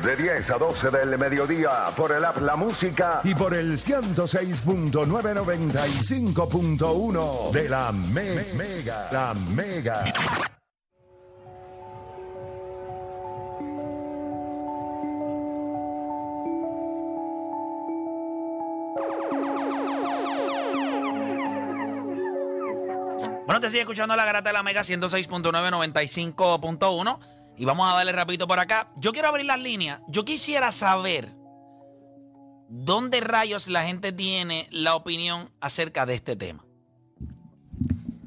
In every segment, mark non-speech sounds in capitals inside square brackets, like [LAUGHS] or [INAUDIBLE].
jueves de 10 a 12 del mediodía por el app La Música y por el 106.995.1 de la Me- Mega. La Mega. Bueno, te sigue escuchando la garata de la Mega 106.995.1 y vamos a darle rapidito por acá. Yo quiero abrir las líneas. Yo quisiera saber dónde rayos la gente tiene la opinión acerca de este tema.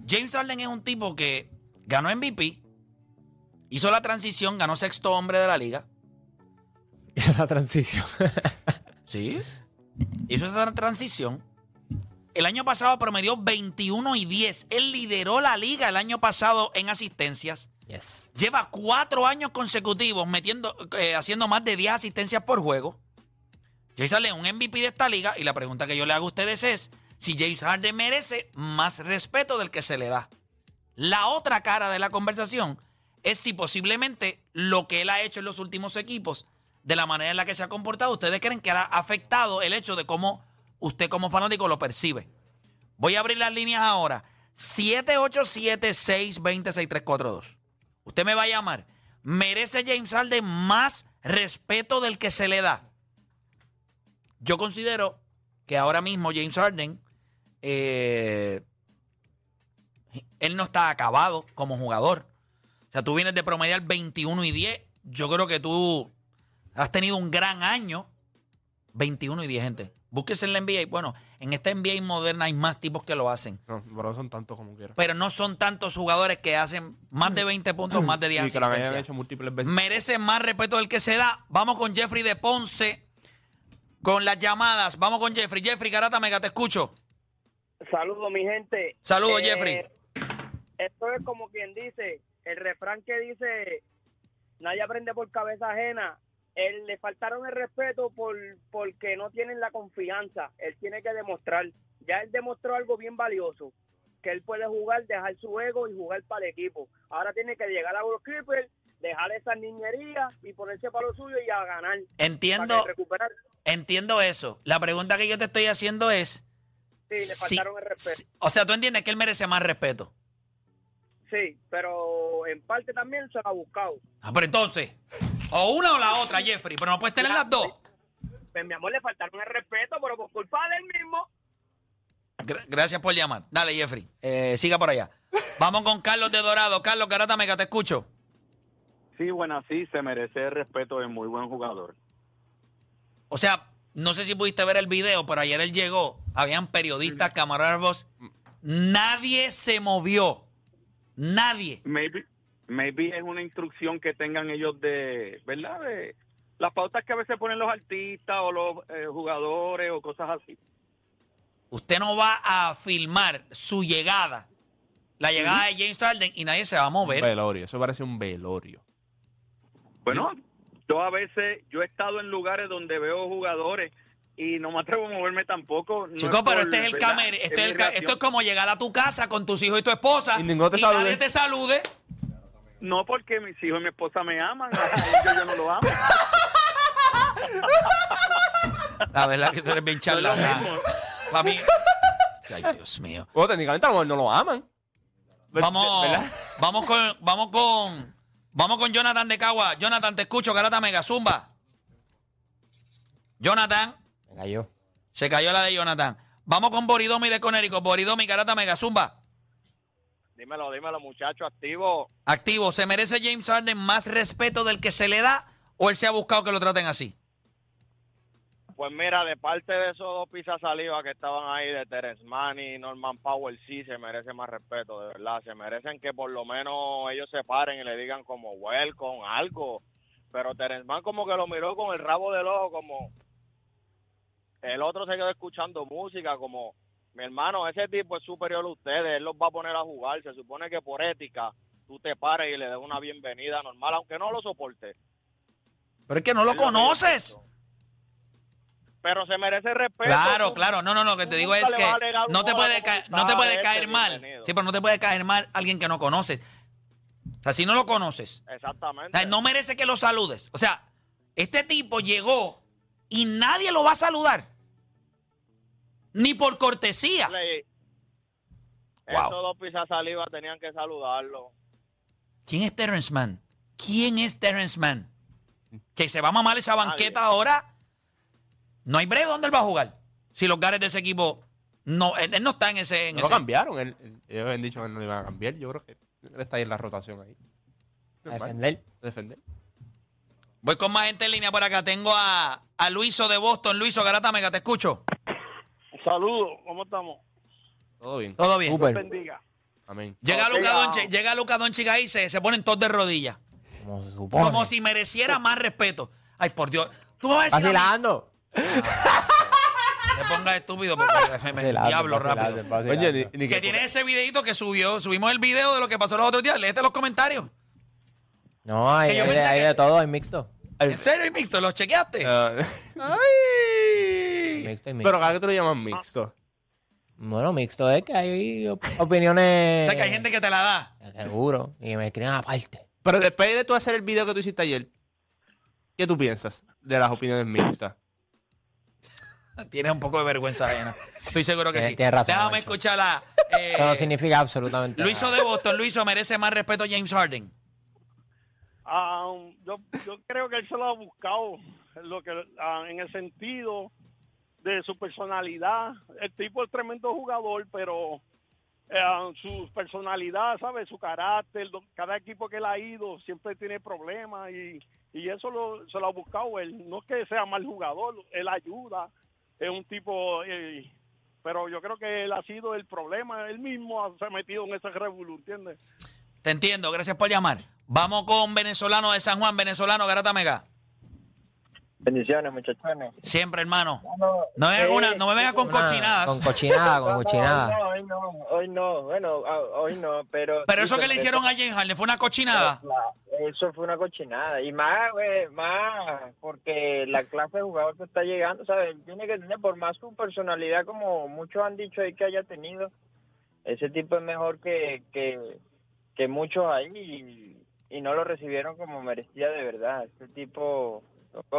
James Harden es un tipo que ganó MVP, hizo la transición, ganó sexto hombre de la liga. Es la transición. [LAUGHS] Sí. Hizo esa transición. El año pasado promedió 21 y 10. Él lideró la liga el año pasado en asistencias. Lleva cuatro años consecutivos metiendo, eh, haciendo más de 10 asistencias por juego. James Harden es un MVP de esta liga. Y la pregunta que yo le hago a ustedes es si James Harden merece más respeto del que se le da. La otra cara de la conversación es si posiblemente lo que él ha hecho en los últimos equipos, de la manera en la que se ha comportado, ustedes creen que ha afectado el hecho de cómo usted como fanático lo percibe. Voy a abrir las líneas ahora. 787-620-6342. Usted me va a llamar. ¿Merece James Harden más respeto del que se le da? Yo considero que ahora mismo James Harden, eh, él no está acabado como jugador. O sea, tú vienes de promediar 21 y 10. Yo creo que tú has tenido un gran año. 21 y 10, gente. Búsquese en la NBA. Bueno, en esta NBA moderna hay más tipos que lo hacen. No, pero son tantos como quieras. Pero no son tantos jugadores que hacen más de 20 puntos, más de 10 Y que la hayan hecho múltiples veces. Merece más respeto del que se da. Vamos con Jeffrey de Ponce. Con las llamadas. Vamos con Jeffrey. Jeffrey, Garata Mega, te escucho. Saludos, mi gente. Saludos, Eh, Jeffrey. Esto es como quien dice, el refrán que dice, nadie aprende por cabeza ajena. Él le faltaron el respeto por porque no tienen la confianza. Él tiene que demostrar. Ya él demostró algo bien valioso, que él puede jugar, dejar su ego y jugar para el equipo. Ahora tiene que llegar a los Clippers, dejar esa niñería y ponerse para lo suyo y a ganar. Entiendo, Para entiendo eso. La pregunta que yo te estoy haciendo es. Sí, le faltaron el respeto. o sea, tú entiendes que él merece más respeto. Sí, pero en parte también se lo ha buscado. Ah, pero entonces, o una o la otra, Jeffrey, pero no puedes tener las dos. Pues mi amor, le faltaron el respeto, pero por culpa del mismo. Gra- gracias por llamar. Dale, Jeffrey. Eh, siga por allá. Vamos con Carlos de Dorado. Carlos Garata Mega, te escucho. Sí, bueno, sí, se merece el respeto de muy buen jugador. O sea, no sé si pudiste ver el video, pero ayer él llegó. Habían periodistas, camarógrafos. Nadie se movió. Nadie. Maybe, maybe es una instrucción que tengan ellos de, ¿verdad? De las pautas que a veces ponen los artistas o los eh, jugadores o cosas así. Usted no va a filmar su llegada, la llegada de James Harden, y nadie se va a Un mover. velorio. Eso parece un velorio. Bueno, yo a veces, yo he estado en lugares donde veo jugadores y no me atrevo a moverme tampoco. No Chicos, pero por, este es el camer, este es el ca- esto es como llegar a tu casa con tus hijos y tu esposa Y y nadie te salude. No porque mis hijos y mi esposa me aman, yo, yo no lo amo. La verdad que tú eres bien charlatán. Para mí. Ay, Dios mío. Bueno, técnicamente a lo mejor no lo aman. Vamos, ¿Verdad? vamos con, vamos con, vamos con Jonathan de Cagua. Jonathan, te escucho, Garata Mega, Zumba. Jonathan, Venga yo. se cayó la de Jonathan. Vamos con Boridomi de Conérico. Boridomi, Garata Mega, Zumba. Dímelo, dímelo, muchacho, activo. Activo, ¿se merece James Harden más respeto del que se le da o él se ha buscado que lo traten así? Pues mira, de parte de esos dos pizzas saliva que estaban ahí, de Terence Mann y Norman Powell, sí se merece más respeto, de verdad. Se merecen que por lo menos ellos se paren y le digan como welcome, algo. Pero Terence Mann como que lo miró con el rabo del ojo, como... El otro se quedó escuchando música, como... Mi hermano, ese tipo es superior a ustedes, él los va a poner a jugar. Se supone que por ética tú te pares y le des una bienvenida normal, aunque no lo soporte. Pero es que no lo conoces. Pero se merece respeto. Claro, Tú- claro. No, no, no. Lo que te digo es que no te puede, caer, Este, mal. bienvenido. Sí, pero no te puede caer mal alguien que no conoces. O sea, si no lo conoces. O Exactamente. sea, no merece que lo saludes. O sea, Este tipo llegó y nadie lo va a saludar. Ni por cortesía. Play. Wow. Estos dos pizzas saliva tenían que saludarlo. ¿Quién es Terrence Mann? ¿Quién es Terrence Mann? Que se va a mamar esa banqueta Nadie. ahora. No hay breve donde él va a jugar. Si los gares de ese equipo. No, él, él no está en ese. En No lo ese- cambiaron. él- él- ellos habían dicho que no lo iban a cambiar. Yo creo que él está ahí en la rotación ahí. A defender. Defender. Voy con más gente en línea por acá. Tengo a, a Luiso de Boston. Luiso Garata Mega, te escucho. Saludos, ¿cómo estamos? Todo bien. Todo bien. Súper. Bendiga. Amén. Llega Ok, Luca. Doncic, llega Luca Doncic ahí, se, se ponen todos de rodillas. Como se supone. Como si mereciera más respeto. Ay, por Dios. Tú me vas a decir a mí- Vacilando. [LAUGHS] te pongas estúpido porque me, me- Vacilando, diablo vacilando, rápido. vacilando. Oye, ni, ni Que tiene ese videito que subió, subimos el video de lo que pasó los otros días. Léete los comentarios. No, hay, hay- hay de todo, hay mixto. ¿En serio, mixto? ¿Los chequeaste? Ah, ¡Ay! Mixto y mixto. Pero cada que te lo llaman mixto. Bueno, mixto es que hay op- opiniones. [LAUGHS] O sea, que hay gente que te la da. Seguro. Y me escriben aparte. Pero después de tú hacer el video que tú hiciste ayer, ¿qué tú piensas de las opiniones mixtas? [LAUGHS] Tienes un poco de vergüenza ajena. [LAUGHS] Estoy seguro que Tienes- sí. tienes razón, Déjame Mancho. escucharla. Eh, Eso no significa absolutamente Luiso nada. de Boston, Luiso merece más respeto a James Harden. Ah, yo, yo creo que él se lo ha buscado lo que ah, en el sentido de su personalidad. El tipo es tremendo jugador, pero eh, su personalidad, ¿sabes? Su carácter, cada equipo que él ha ido siempre tiene problemas y, y eso lo, se lo ha buscado él. No es que sea mal jugador, él ayuda, es un tipo... eh, pero yo creo que él ha sido el problema, él mismo se ha metido en ese revolú, ¿entiendes? Te entiendo, gracias por llamar. Vamos con venezolano de San Juan, venezolano, Garata Mega. Bendiciones, muchachones. Siempre, hermano. No, No, eh, una- no me vengas con Una- cochinadas. Con cochinada, con [LAUGHS] no, cochinada. No, hoy no, hoy no, bueno, hoy no, pero... Pero eso que le hicieron a James Harden fue una cochinada. Eso fue una cochinada. Y más, güey, más, porque la clase de jugador que está llegando, ¿sabes? Tiene que tener, por más su personalidad, como muchos han dicho ahí que haya tenido, ese tipo es mejor que, que, que muchos ahí y, y no lo recibieron como merecía de verdad. Ese tipo...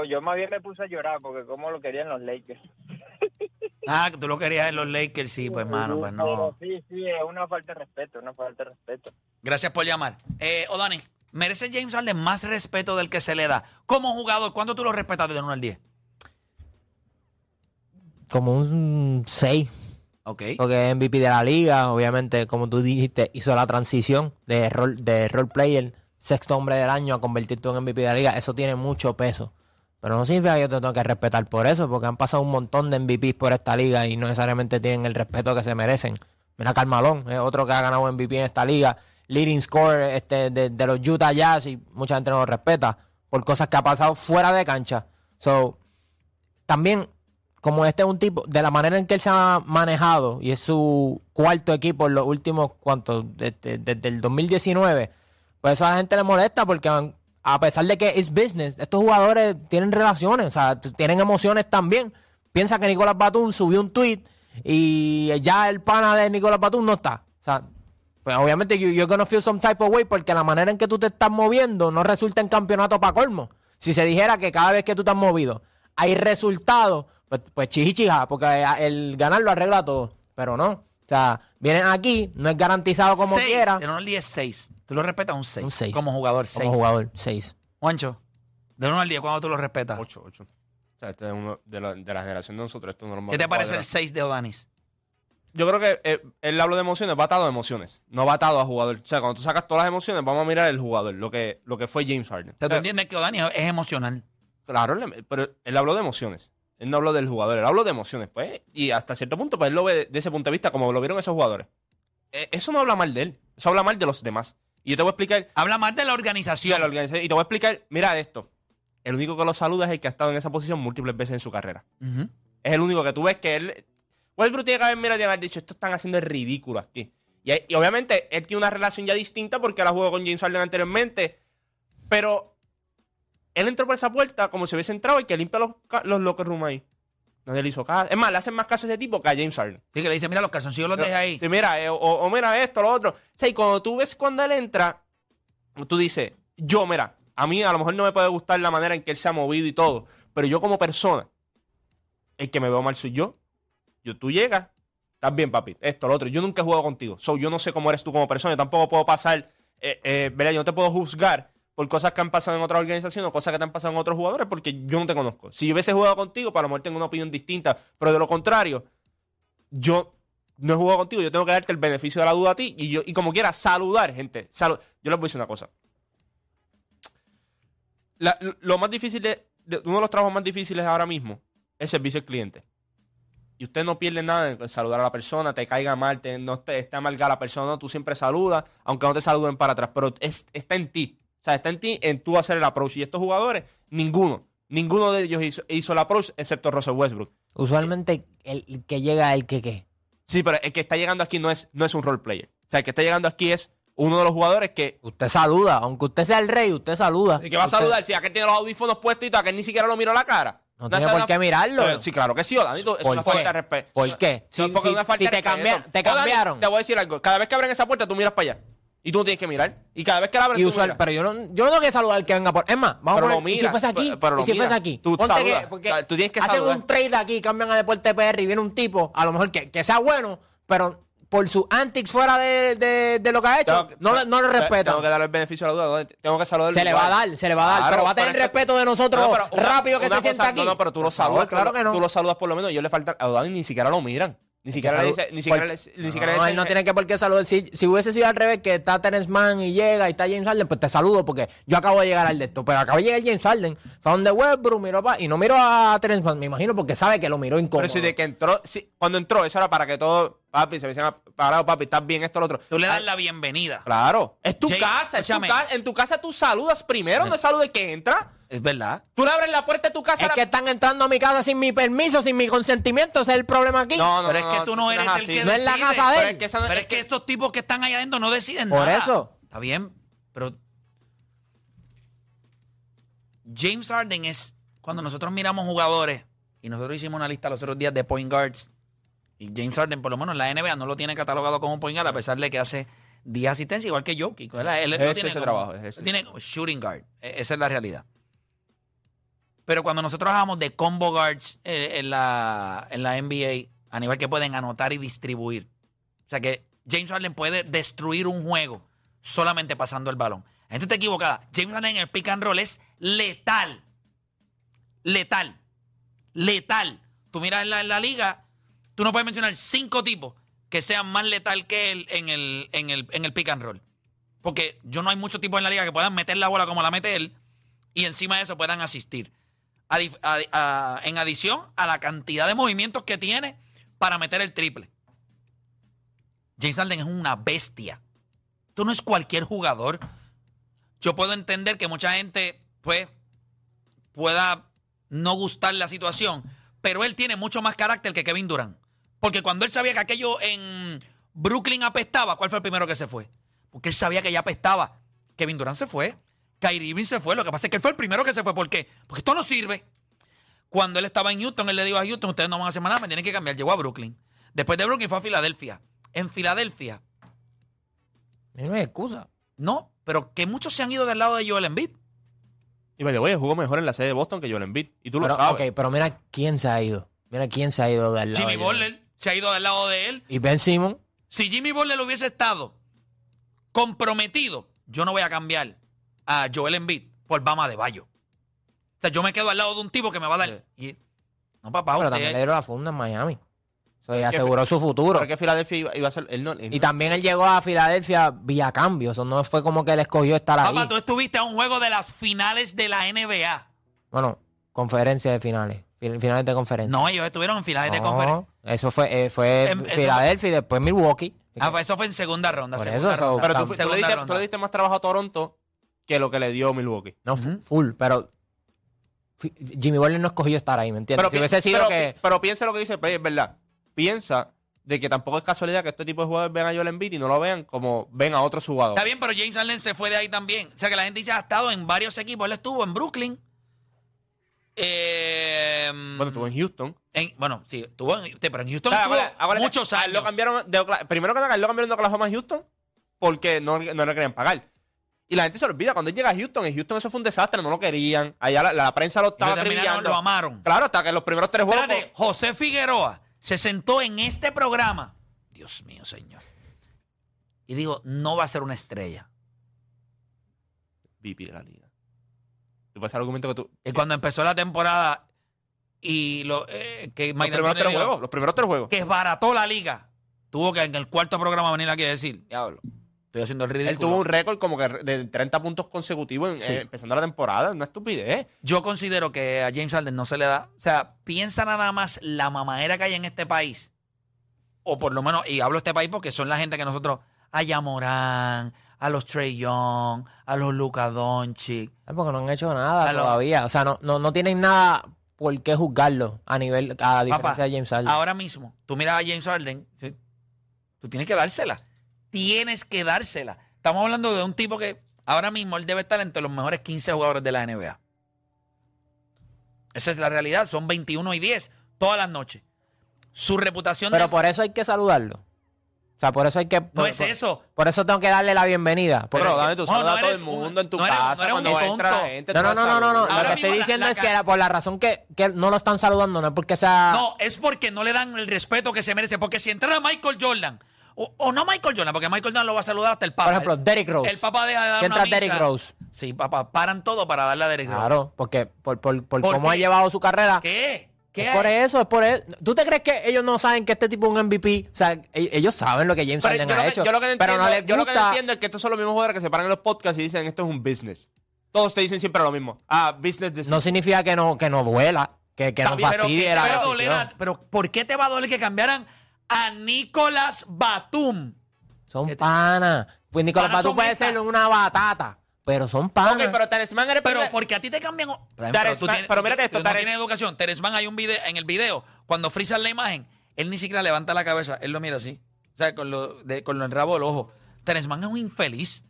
Yo más bien me puse a llorar porque como lo querían los Lakers. [LAUGHS] Ah, que tú lo querías en los Lakers, sí, pues, hermano, pues no. Pero Sí, sí, es una falta de respeto, una falta de respeto. Gracias por llamar. Eh, Odani, ¿merece James Harden más respeto del que se le da? Como jugador, ¿cuánto tú lo respetas del 1 al 10? Como un 6. Ok. Porque es MVP de la liga, obviamente, como tú dijiste, hizo la transición de rol, de role player, sexto hombre del año, a convertirte en MVP de la liga. Eso tiene mucho peso. Pero no significa que yo te tengo que respetar por eso, porque han pasado un montón de MVPs por esta liga y no necesariamente tienen el respeto que se merecen. Mira Carmalón, es otro que ha ganado MVP en esta liga, leading scorer este, de, de los Utah Jazz y mucha gente no lo respeta por cosas que ha pasado fuera de cancha. So, también, como este es un tipo, de la manera en que él se ha manejado y es su cuarto equipo en los últimos, ¿cuántos? Desde, desde el 2019, pues eso a la gente le molesta porque han- a pesar de que es business, estos jugadores tienen relaciones, o sea, tienen emociones también. Piensa que Nicolás Batum subió un tweet y ya el pana de Nicolás Batum no está. O sea, pues obviamente you- you're gonna feel some type of way porque la manera en que tú te estás moviendo no resulta en campeonato para colmo. Si se dijera que cada vez que tú te has movido hay resultados, pues, pues porque el ganar lo arregla todo. Pero no. O sea, vienen aquí, no es garantizado como Seis. quiera. Del 1 al 10, 6. Tú lo respetas un 6. Un seis. Como jugador, 6. Como jugador, 6. Juancho, del 1 al 10, ¿cuándo tú lo respetas? 8, 8. O sea, este es uno de la, de la generación de nosotros. Esto es de los ¿Qué te parece el jugadores. 6 de Odanis? Yo creo que eh, él habla de emociones, va atado a emociones, no va atado a jugador. O sea, cuando tú sacas todas las emociones, vamos a mirar el jugador, lo que, lo que fue James Harden. ¿Tú O sea, entiendes que Odanis es emocional? Claro, pero él habló de emociones. Él no habló del jugador, él habló de emociones, pues. Y hasta cierto punto, pues él lo ve de, de ese punto de vista, como lo vieron esos jugadores. Eh, eso no habla mal de él, eso habla mal de los demás. Y yo te voy a explicar, Habla más de la organización. la organización, y te voy a explicar, mira esto. El único que lo saluda es el que ha estado en esa posición múltiples veces en su carrera. Es el único que tú ves que él. Westbrook tiene que haber, mira, tiene que haber dicho, esto están haciendo el ridículo aquí. Y, y obviamente él tiene una relación ya distinta porque él ha jugado con James Harden anteriormente. Pero él entró por esa puerta como si hubiese entrado y que limpia los, los locker room ahí. Nadie le hizo caso. Es más, le hacen más caso a ese tipo que a James Harden. Sí, que le dice, mira, los calzoncillos los dejé ahí. Sí, mira, eh, o, o mira esto, lo otro. O sea, y cuando tú ves cuando él entra, tú dices, yo, mira, a mí a lo mejor no me puede gustar la manera en que él se ha movido y todo, pero yo como persona, el que me veo mal soy yo. Yo, tú llegas, estás bien, papi, esto, lo otro. Yo nunca he jugado contigo. So, yo no sé cómo eres tú como persona. Yo tampoco puedo pasar, eh, eh, ¿verdad? Yo no te puedo juzgar por cosas que han pasado en otras organizaciones o cosas que te han pasado en otros jugadores porque yo no te conozco. Si yo hubiese jugado contigo, para lo mejor tengo una opinión distinta, pero de lo contrario, yo no he jugado contigo, yo tengo que darte el beneficio de la duda a ti y yo y como quiera saludar, gente. yo les voy a decir una cosa. Lo- más difícil de, uno de los trabajos más difíciles ahora mismo es servicio al cliente. Y usted no pierde nada en saludar a la persona, te caiga mal, te, no te esté amarga la persona, tú siempre saludas, aunque no te saluden para atrás, pero es- está en ti. O sea, está en ti en tú hacer el approach. Y estos jugadores, ninguno, ninguno de ellos hizo, hizo el approach excepto Russell Westbrook. Usualmente el el que llega el que qué. Sí, pero el que está llegando aquí no es, no es un role player. O sea, el que está llegando aquí es uno de los jugadores que. Usted saluda, aunque usted sea el rey, usted saluda. que va a Usted- saludar. Si aquel tiene los audífonos puestos y todo, aquel ni siquiera lo miró la cara. No Una tiene por qué mirarlo. Pero, sí, claro que sí, Odanito. Es ¿Por una qué? falta de respeto. ¿Por qué? Sí, Si- porque es si- una falta si de te respeto. cambia- te cambiaron. Te voy a decir algo. Cada vez que abren esa puerta, tú miras para allá. Y tú no tienes que mirar. Y cada vez que la abren, Y tú miras. pero yo no, yo no tengo que saludar al que venga por. Es más, vamos Pero a poner, ¿y si fuese aquí? pero- pero lo ¿Y si fuese aquí? Tú Ponte saludas. que, porque O sea, tú tienes que hacen saludar. un trade aquí, cambian a Deporte PR y viene un tipo, a lo mejor que, que sea bueno, pero por su antics fuera de, de, de lo que ha hecho, Tengo no, le- no lo te- respetan. Tengo que darle el beneficio de la duda. Tengo que saludar Se le va a dar, se le va a dar, Claro, pero va a tener respeto de nosotros No, pero una- rápido que una se sienta aquí. No, no, pero tú lo saludas. claro que no. Tú lo saludas por lo menos. Y ellos le faltan. A Odani ni siquiera lo miran. Ni siquiera le dice. Ni siquiera le, ni siquiera le no, él no tiene que por qué saludar. Si, si hubiese sido al revés, que está Terence Mann y llega y está James Harden, pues te saludo porque yo acabo de llegar al de esto. Pero acabo de llegar James Harden. Fue donde Westbrook, miró pa, y no miró a Terence Mann, me imagino, porque sabe que lo miró incómodo. Pero si de que entró, si- cuando entró, eso era para que todo, papi, se me decían, parado, papi, estás bien, esto, lo otro. Tú le das Ay, la bienvenida. Claro. Es tu Jay, casa, es tu. En tu casa tú saludas primero, no saludes que entra. Es verdad. Tú le abres la puerta de tu casa. Es la- que están entrando a mi casa sin mi permiso, sin mi consentimiento. Ese es el problema aquí. No, no, pero no, es que tú no eres es el así. que No es la decide. casa de Pero él. es que esa no- Pero es que estos tipos que están ahí adentro no deciden Por nada. eso. Está bien, pero James Harden es cuando nosotros miramos jugadores y nosotros hicimos una lista los otros días de point guards y James Harden por lo menos en la NBA no lo tiene catalogado como point guard a pesar de que hace 10 asistencias igual que Jokic. Él, lo tiene ese como- trabajo, él tiene como shooting guard. E- Esa es la realidad. Pero cuando nosotros hablamos de combo guards eh, en, la, en la NBA, a nivel que pueden anotar y distribuir. O sea que James Harden puede destruir un juego solamente pasando el balón. La gente está equivocada. James Harden en el pick and roll es letal. Letal. Letal. Tú miras en la, en la liga, tú no puedes mencionar cinco tipos que sean más letal que él en el, en el, en el pick and roll. Porque yo no hay muchos tipos en la liga que puedan meter la bola como la mete él y encima de eso puedan asistir. En adición a la cantidad de movimientos que tiene para meter el triple. James Harden es una bestia. Tú no es cualquier jugador. Yo puedo entender que mucha gente, pues, pueda no gustar la situación, pero él tiene mucho más carácter que Kevin Durant. Porque cuando él sabía que aquello en Brooklyn apestaba, ¿cuál fue el primero que se fue? Porque él sabía que ya apestaba. Kevin Durant se fue. Kyrie Irving se fue. Lo que pasa es que él fue el primero que se fue. ¿Por qué? Porque esto no sirve. Cuando él estaba en Houston, él le dijo a Houston, ustedes no van a hacer nada, me tienen que cambiar. Llegó a Brooklyn. Después de Brooklyn fue a Filadelfia. En Filadelfia, No hay excusa. no, pero que muchos se han ido del lado de Joel Embiid. Y me digo, oye, jugó mejor en la sede de Boston que Joel Embiid. Y tú lo sabes. ok, pero mira quién se ha ido. Mira quién se ha ido del lado. Jimmy de- Butler se ha ido del lado de él. Y Ben Simon. Si Jimmy Butler hubiese estado comprometido, yo no voy a cambiar a Joel Embiid por Bama de Bayo. O sea, yo me quedo al lado de un tipo que me va a dar. y- no, papá, Pero usted- también le dieron la funda en Miami. O sea, y que aseguró su futuro. Porque Filadelfia iba, iba a ser. Él no, él Y no- también él llegó a Filadelfia vía cambio. Eso no fue como que él escogió estar ahí. Papá, tú estuviste a un juego de las finales de la NBA. Bueno, conferencia de finales. Fin- Finales de conferencia. No, ellos estuvieron en finales de conferencia. Eso fue, eh, fue Em- eso- Filadelfia y después Milwaukee. Ah, pues eso fue en segunda ronda. Por segunda eso, ronda. Pero tú, le diste, ronda. tú le diste más trabajo a Toronto que lo que le dio Milwaukee. No, fu- full, pero Jimmy Butler no escogió estar ahí, ¿me entiendes? Pero, si pi- hubiese sido pero, que... pi- pero piensa lo que dice play, es verdad. Piensa de que tampoco es casualidad que este tipo de jugadores vean a Joel Embiid y no lo vean como ven a otros jugadores. Está bien, pero James Harden se fue de ahí también. O sea, que la gente dice, ha estado en varios equipos. Él estuvo en Brooklyn. Eh, Bueno, estuvo en Houston. en- bueno, sí, estuvo en, pero en Houston estuvo acuérdate, muchos a él años. Lo cambiaron de primero que nada, lo cambiaron de Oklahoma a Houston porque no, no le querían pagar. Y la gente se olvida. Cuando él llega a Houston, en Houston eso fue un desastre, no lo querían. Allá la, la prensa lo estaba acribillando. lo amaron. Claro, hasta que los primeros tres juegos. Espérate, José Figueroa se sentó en este programa. Dios mío, señor. Y dijo, no va a ser una estrella. VP de la liga. Argumento que tú. Y cuando empezó la temporada y lo, eh, que Los primeros tres juegos. Los primeros tres juegos. que esbarató la liga, tuvo que en el cuarto programa venir aquí a decir, diablo, estoy haciendo el ridículo. Él tuvo un récord como que de 30 puntos consecutivos en- Sí. eh, empezando la temporada. Una estupidez. Yo considero que a James Harden no se le da. O sea, piensa nada más la mamadera que hay en este país. O por lo menos, y hablo de este país porque son la gente que nosotros. A Yamorán, a los Trey Young, a los Luka Doncic. Ah, Porque no han hecho nada todavía. O sea, no, no, no tienen nada por qué juzgarlo a nivel, a diferencia Papá, de James Harden. Ahora mismo, tú miras a James Harden, ¿sí? tú tienes que dársela. Tienes que dársela. Estamos hablando de un tipo que ahora mismo él debe estar entre los mejores 15 jugadores de la NBA. Esa es la realidad. Son 21 y 10 todas las noches. Su reputación Pero de- por eso hay que saludarlo. O sea, por eso hay que. no por, es eso. Por eso tengo que darle la bienvenida. Pero dame saludas no a todo el un- mundo en tu no eres- no casa eres un cuando entra la gente. no, no, no, no, no. Lo que estoy diciendo la es que era por la razón que, que no lo están saludando, no es porque sea. No, es porque no le dan el respeto que se merece. Porque si entrara Michael Jordan, o, o no Michael Jordan, porque Michael Jordan lo va a saludar hasta el Papa. por ejemplo, Derrick Rose. El Papa deja de dar una entra misa. Derrick Rose. Sí, papá, paran todo para darle a Derrick Rose. Claro, porque por, por, por ¿Por cómo qué? ha llevado su carrera. ¿Qué? Es por eso, es por eso. ¿Tú te crees que ellos no saben que este tipo es un MVP? O sea, e- ellos saben lo que James Pero Harden ha que, hecho. yo lo que no pero entiendo, no les yo lo que no gusta. entiendo es que estos son los mismos jugadores que se paran en los podcasts y dicen esto es un business. Todos te dicen siempre lo mismo. Ah, business decision. no significa que no, que no duela, que, que no pero, fastidie ¿qué la doler a- pero ¿por qué te va a doler que cambiaran a Nicolás Batum? Son panas. Pues Nicolás Panas Batum puede ser una batata, pero son panas. Ok, pero Teresman eres Pero porque a ti te cambian. Pero, Tares tú tienes- pero mírate esto, tú no Tares- tienes educación. Teresman hay un video, en el video, cuando frisan la imagen, él ni siquiera levanta la cabeza, él lo mira así. O sea, con lo, de, con lo en rabo del ojo. Teresman es un infeliz.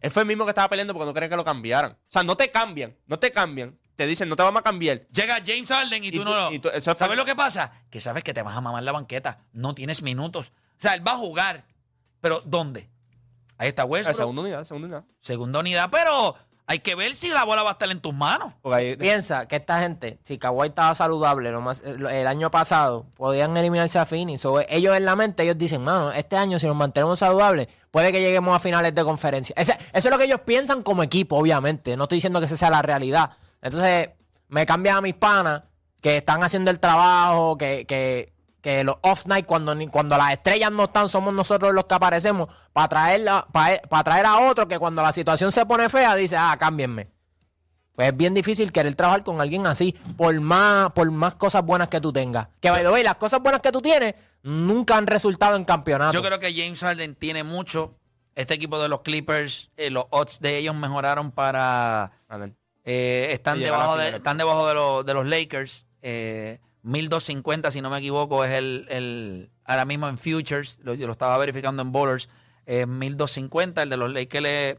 Él fue el mismo que estaba peleando porque no quería que lo cambiaran. O sea, no te cambian, no te cambian. Te dicen, no te vamos a cambiar. Llega James Harden y, Y tú, tú- no lo. y tú- eso fue- ¿Sabes lo que pasa? Que sabes que te vas a mamar la banqueta. No tienes minutos. O sea, él va a jugar. Pero ¿dónde? Ahí está Westbrook. segunda unidad, segunda unidad. Segunda unidad, pero hay que ver si la bola va a estar en tus manos. Porque ahí- Piensa que esta gente, si Kawhi estaba saludable lo más- el, el año pasado, podían eliminarse a Phoenix. O ellos en la mente, ellos dicen, mano, este año si nos mantenemos saludables, puede que lleguemos a finales de conferencia. Ese- eso es lo que ellos piensan como equipo, obviamente. No estoy diciendo que esa sea la realidad. Entonces, me cambian a mis panas que están haciendo el trabajo, que, que, que los off-night, cuando, ni- cuando las estrellas no están, somos nosotros los que aparecemos, para traer, para traer a otro que cuando la situación se pone fea, dice, ah, cámbienme. Pues es bien difícil querer trabajar con alguien así, por más, por más cosas buenas que tú tengas. Que, by the way, las cosas buenas que tú tienes nunca han resultado en campeonato. Yo creo que James Harden tiene mucho. Este equipo de los Clippers, eh, los odds de ellos mejoraron para. Eh, están, debajo de, están debajo de, los, de los Lakers. Eh, 1250, si no me equivoco, es el, el ahora mismo en Futures. Lo, yo lo estaba verificando en Bowlers. Eh, 1250. El de los Lakers es-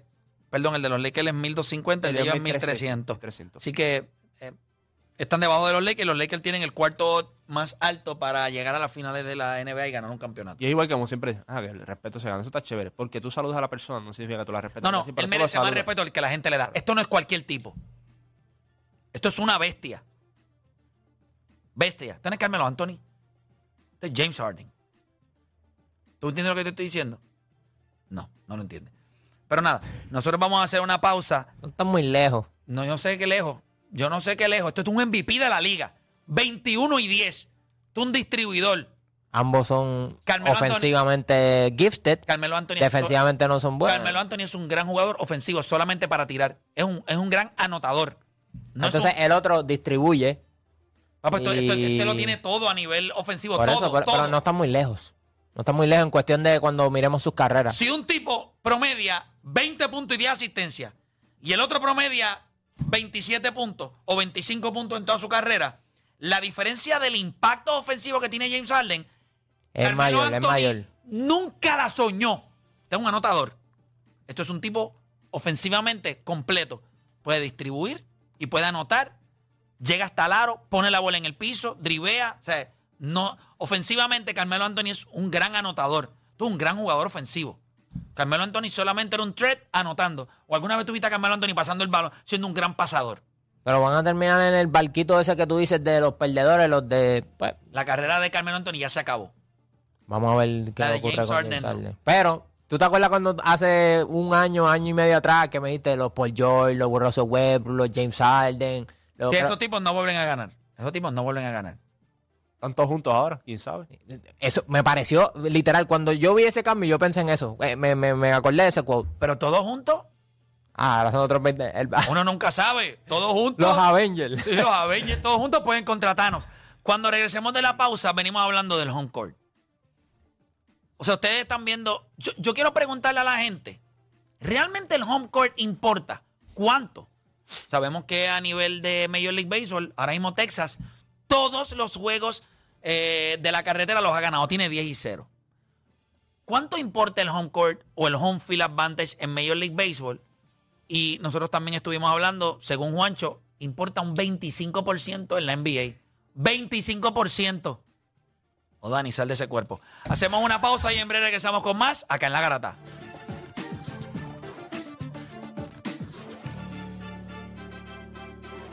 Perdón, el de los Lakers es 1250. El de ellos es 1300. 1300. Así que eh, están debajo de los Lakers. Los Lakers tienen el cuarto más alto para llegar a las finales de la NBA y ganar un campeonato. Y es igual que como siempre, ah, que el respeto se gana. Eso está chévere. Porque tú saludas a la persona no significa que tú la respetas. No, no, pero él merece más respeto del que la gente le da. Esto no es cualquier tipo. Esto es una bestia. Bestia. Esto no es Carmelo Anthony. Esto es James Harden. ¿Tú entiendes lo que te estoy diciendo? No, no lo entiendes. Pero nada, nosotros vamos a hacer una pausa. No están muy lejos. No, yo no sé qué lejos. Yo no sé qué lejos. Esto es un MVP de la liga. 21 y 10. Esto es un distribuidor. Ambos son Carmelo ofensivamente gifted. Carmelo Anthony es- Defensivamente no son buenos. Carmelo Anthony es un gran jugador ofensivo solamente para tirar. Es un, es un gran anotador. No un- Entonces el otro distribuye. Ah, pues esto- esto- Y- este lo tiene todo a nivel ofensivo, Por todo, eso, pero, todo. pero no están muy lejos. No están muy lejos en cuestión de cuando miremos sus carreras. Si un tipo promedia 20 puntos y 10 asistencias y el otro promedia 27 puntos o 25 puntos en toda su carrera, la diferencia del impacto ofensivo que tiene James Harden, Es Carmelo mayor, es Anthony mayor. nunca la soñó. Este es un anotador. Esto es un tipo ofensivamente completo. Puede distribuir y puede anotar. Llega hasta el aro, pone la bola en el piso, drivea. O sea, no, ofensivamente Carmelo Anthony es un gran anotador. Tú un gran jugador ofensivo. Carmelo Anthony solamente era un threat anotando. O alguna vez tuviste a Carmelo Anthony pasando el balón, siendo un gran pasador. Pero van a terminar en el barquito ese que tú dices de los perdedores, los de. Pues, La carrera de Carmelo Anthony ya se acabó. vamos a ver qué La ocurre James con James no. Pero, ¿tú te acuerdas cuando hace un año, año y medio atrás que me diste los Paul George, los Russell Webb, los James Harden? Que esos tipos no vuelven a ganar. Esos tipos no vuelven a ganar. Están todos juntos ahora, quién sabe. Eso me pareció literal. Cuando yo vi ese cambio, yo pensé en eso. Eh, Me, me, me acordé de ese quote. Pero todos juntos, Ah, ahora son otros 20. el- [LAUGHS] uno nunca sabe. Todos juntos. los Avengers. Sí, los Avengers todos juntos pueden contratarnos. Cuando regresemos de la pausa, venimos hablando del home court. O sea, ustedes están viendo. Yo, yo quiero preguntarle a la gente: ¿realmente el home court importa? ¿Cuánto? Sabemos que a nivel de Major League Baseball, ahora mismo Texas, todos los juegos eh, de la carretera los ha ganado. Tiene 10 y 0. ¿Cuánto importa el home court o el home field advantage en Major League Baseball? Y nosotros también estuvimos hablando, según Juancho, importa un 25% en la NBA. 25%. O Dani, sal de ese cuerpo. Hacemos una pausa y en breve regresamos con más acá en La Garata.